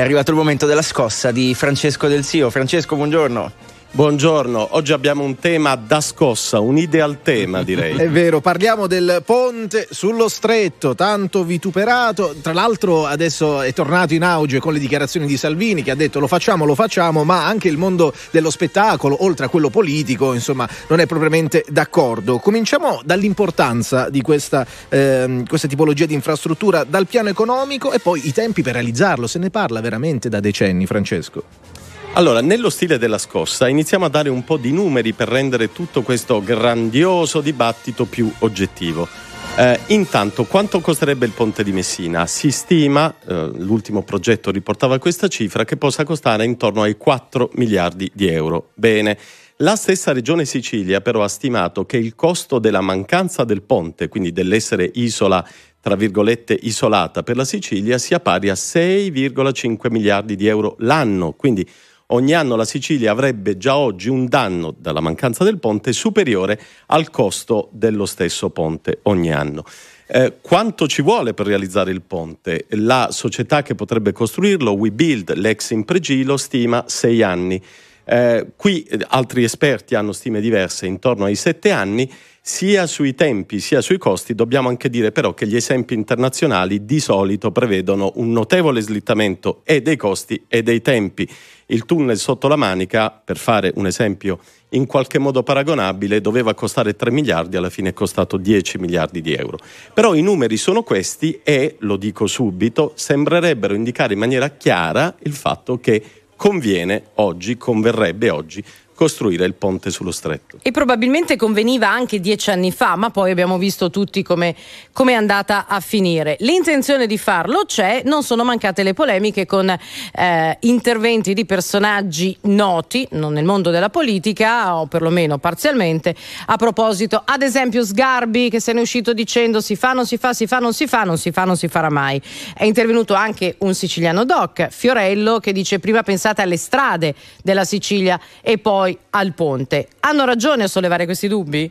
è arrivato il momento della scossa di Francesco Del Sio. Francesco, buongiorno. Buongiorno, oggi abbiamo un tema da scossa, un ideal tema direi. È vero, parliamo del ponte sullo stretto, tanto vituperato, tra l'altro adesso è tornato in auge con le dichiarazioni di Salvini che ha detto lo facciamo, lo facciamo, ma anche il mondo dello spettacolo, oltre a quello politico, insomma, non è propriamente d'accordo. Cominciamo dall'importanza di questa, eh, questa tipologia di infrastruttura dal piano economico e poi i tempi per realizzarlo, se ne parla veramente da decenni, Francesco. Allora, nello stile della scossa, iniziamo a dare un po' di numeri per rendere tutto questo grandioso dibattito più oggettivo. Eh, intanto, quanto costerebbe il ponte di Messina? Si stima, eh, l'ultimo progetto riportava questa cifra, che possa costare intorno ai 4 miliardi di euro. Bene. La stessa regione Sicilia però ha stimato che il costo della mancanza del ponte, quindi dell'essere isola tra virgolette isolata per la Sicilia, sia pari a 6,5 miliardi di euro l'anno. Quindi ogni anno la Sicilia avrebbe già oggi un danno dalla mancanza del ponte superiore al costo dello stesso ponte ogni anno. Eh, quanto ci vuole per realizzare il ponte? La società che potrebbe costruirlo, WeBuild, l'ex Impregilo, stima sei anni. Eh, qui eh, altri esperti hanno stime diverse, intorno ai sette anni. Sia sui tempi sia sui costi dobbiamo anche dire però che gli esempi internazionali di solito prevedono un notevole slittamento e dei costi e dei tempi. Il tunnel sotto la Manica, per fare un esempio in qualche modo paragonabile, doveva costare 3 miliardi, alla fine è costato 10 miliardi di euro. Però i numeri sono questi e, lo dico subito, sembrerebbero indicare in maniera chiara il fatto che conviene oggi, converrebbe oggi costruire il ponte sullo stretto. E probabilmente conveniva anche dieci anni fa, ma poi abbiamo visto tutti come è andata a finire. L'intenzione di farlo c'è, non sono mancate le polemiche con eh, interventi di personaggi noti, non nel mondo della politica, o perlomeno parzialmente, a proposito, ad esempio Sgarbi che se ne è uscito dicendo si fa, non si fa, si fa, non si fa, non si fa, non si farà mai. È intervenuto anche un siciliano doc, Fiorello, che dice prima pensate alle strade della Sicilia e poi poi al ponte. Hanno ragione a sollevare questi dubbi?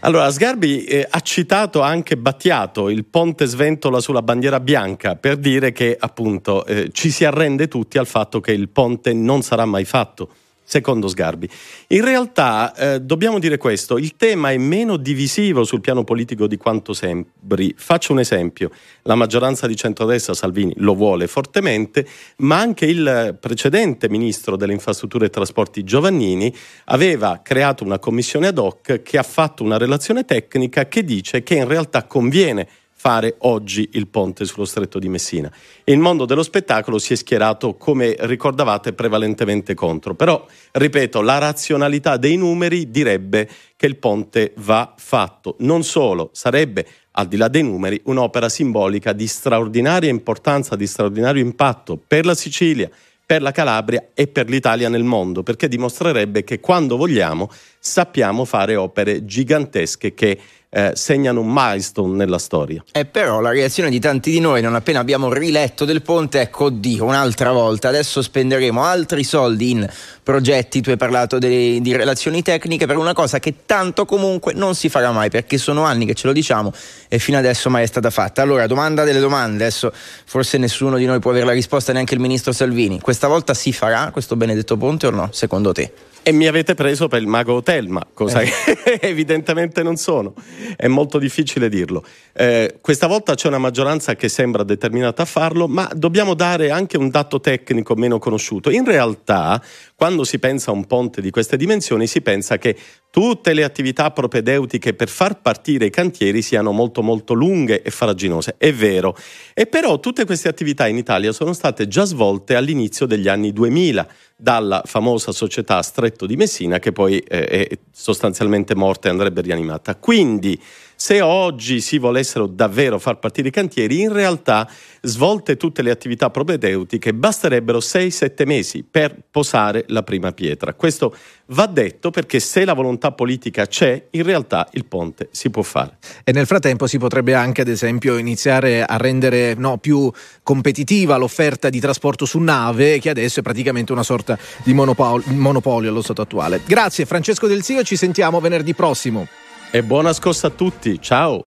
Allora, Sgarbi eh, ha citato anche Battiato, il ponte sventola sulla bandiera bianca, per dire che appunto eh, ci si arrende tutti al fatto che il ponte non sarà mai fatto secondo Sgarbi. In realtà eh, dobbiamo dire questo, il tema è meno divisivo sul piano politico di quanto sembri. Faccio un esempio, la maggioranza di centrodestra Salvini lo vuole fortemente, ma anche il precedente ministro delle infrastrutture e trasporti Giovannini aveva creato una commissione ad hoc che ha fatto una relazione tecnica che dice che in realtà conviene fare oggi il ponte sullo stretto di Messina. Il mondo dello spettacolo si è schierato, come ricordavate, prevalentemente contro. Però, ripeto, la razionalità dei numeri direbbe che il ponte va fatto. Non solo, sarebbe, al di là dei numeri, un'opera simbolica di straordinaria importanza, di straordinario impatto per la Sicilia, per la Calabria e per l'Italia nel mondo, perché dimostrerebbe che quando vogliamo sappiamo fare opere gigantesche che eh, segnano un milestone nella storia. E però la reazione di tanti di noi non appena abbiamo riletto del ponte, ecco, oddio, un'altra volta, adesso spenderemo altri soldi in progetti, tu hai parlato dei, di relazioni tecniche per una cosa che tanto comunque non si farà mai, perché sono anni che ce lo diciamo e fino adesso mai è stata fatta. Allora, domanda delle domande, adesso forse nessuno di noi può avere la risposta, neanche il ministro Salvini. Questa volta si farà questo benedetto ponte o no, secondo te? E mi avete preso per il mago Telma, cosa eh. che evidentemente non sono. È molto difficile dirlo. Eh, questa volta c'è una maggioranza che sembra determinata a farlo, ma dobbiamo dare anche un dato tecnico meno conosciuto. In realtà, quando si pensa a un ponte di queste dimensioni, si pensa che tutte le attività propedeutiche per far partire i cantieri siano molto molto lunghe e faraginose. È vero. E però tutte queste attività in Italia sono state già svolte all'inizio degli anni 2000 dalla famosa società Stretto di Messina che poi eh, è sostanzialmente morta e andrebbe rianimata. Quindi se oggi si volessero davvero far partire i cantieri, in realtà, svolte tutte le attività propedeutiche, basterebbero 6-7 mesi per posare la prima pietra. Questo va detto perché se la volontà politica c'è, in realtà il ponte si può fare. E nel frattempo si potrebbe anche, ad esempio, iniziare a rendere no, più competitiva l'offerta di trasporto su nave, che adesso è praticamente una sorta di monopol- monopolio allo stato attuale. Grazie Francesco Del Zio, ci sentiamo venerdì prossimo. E buona scossa a tutti, ciao!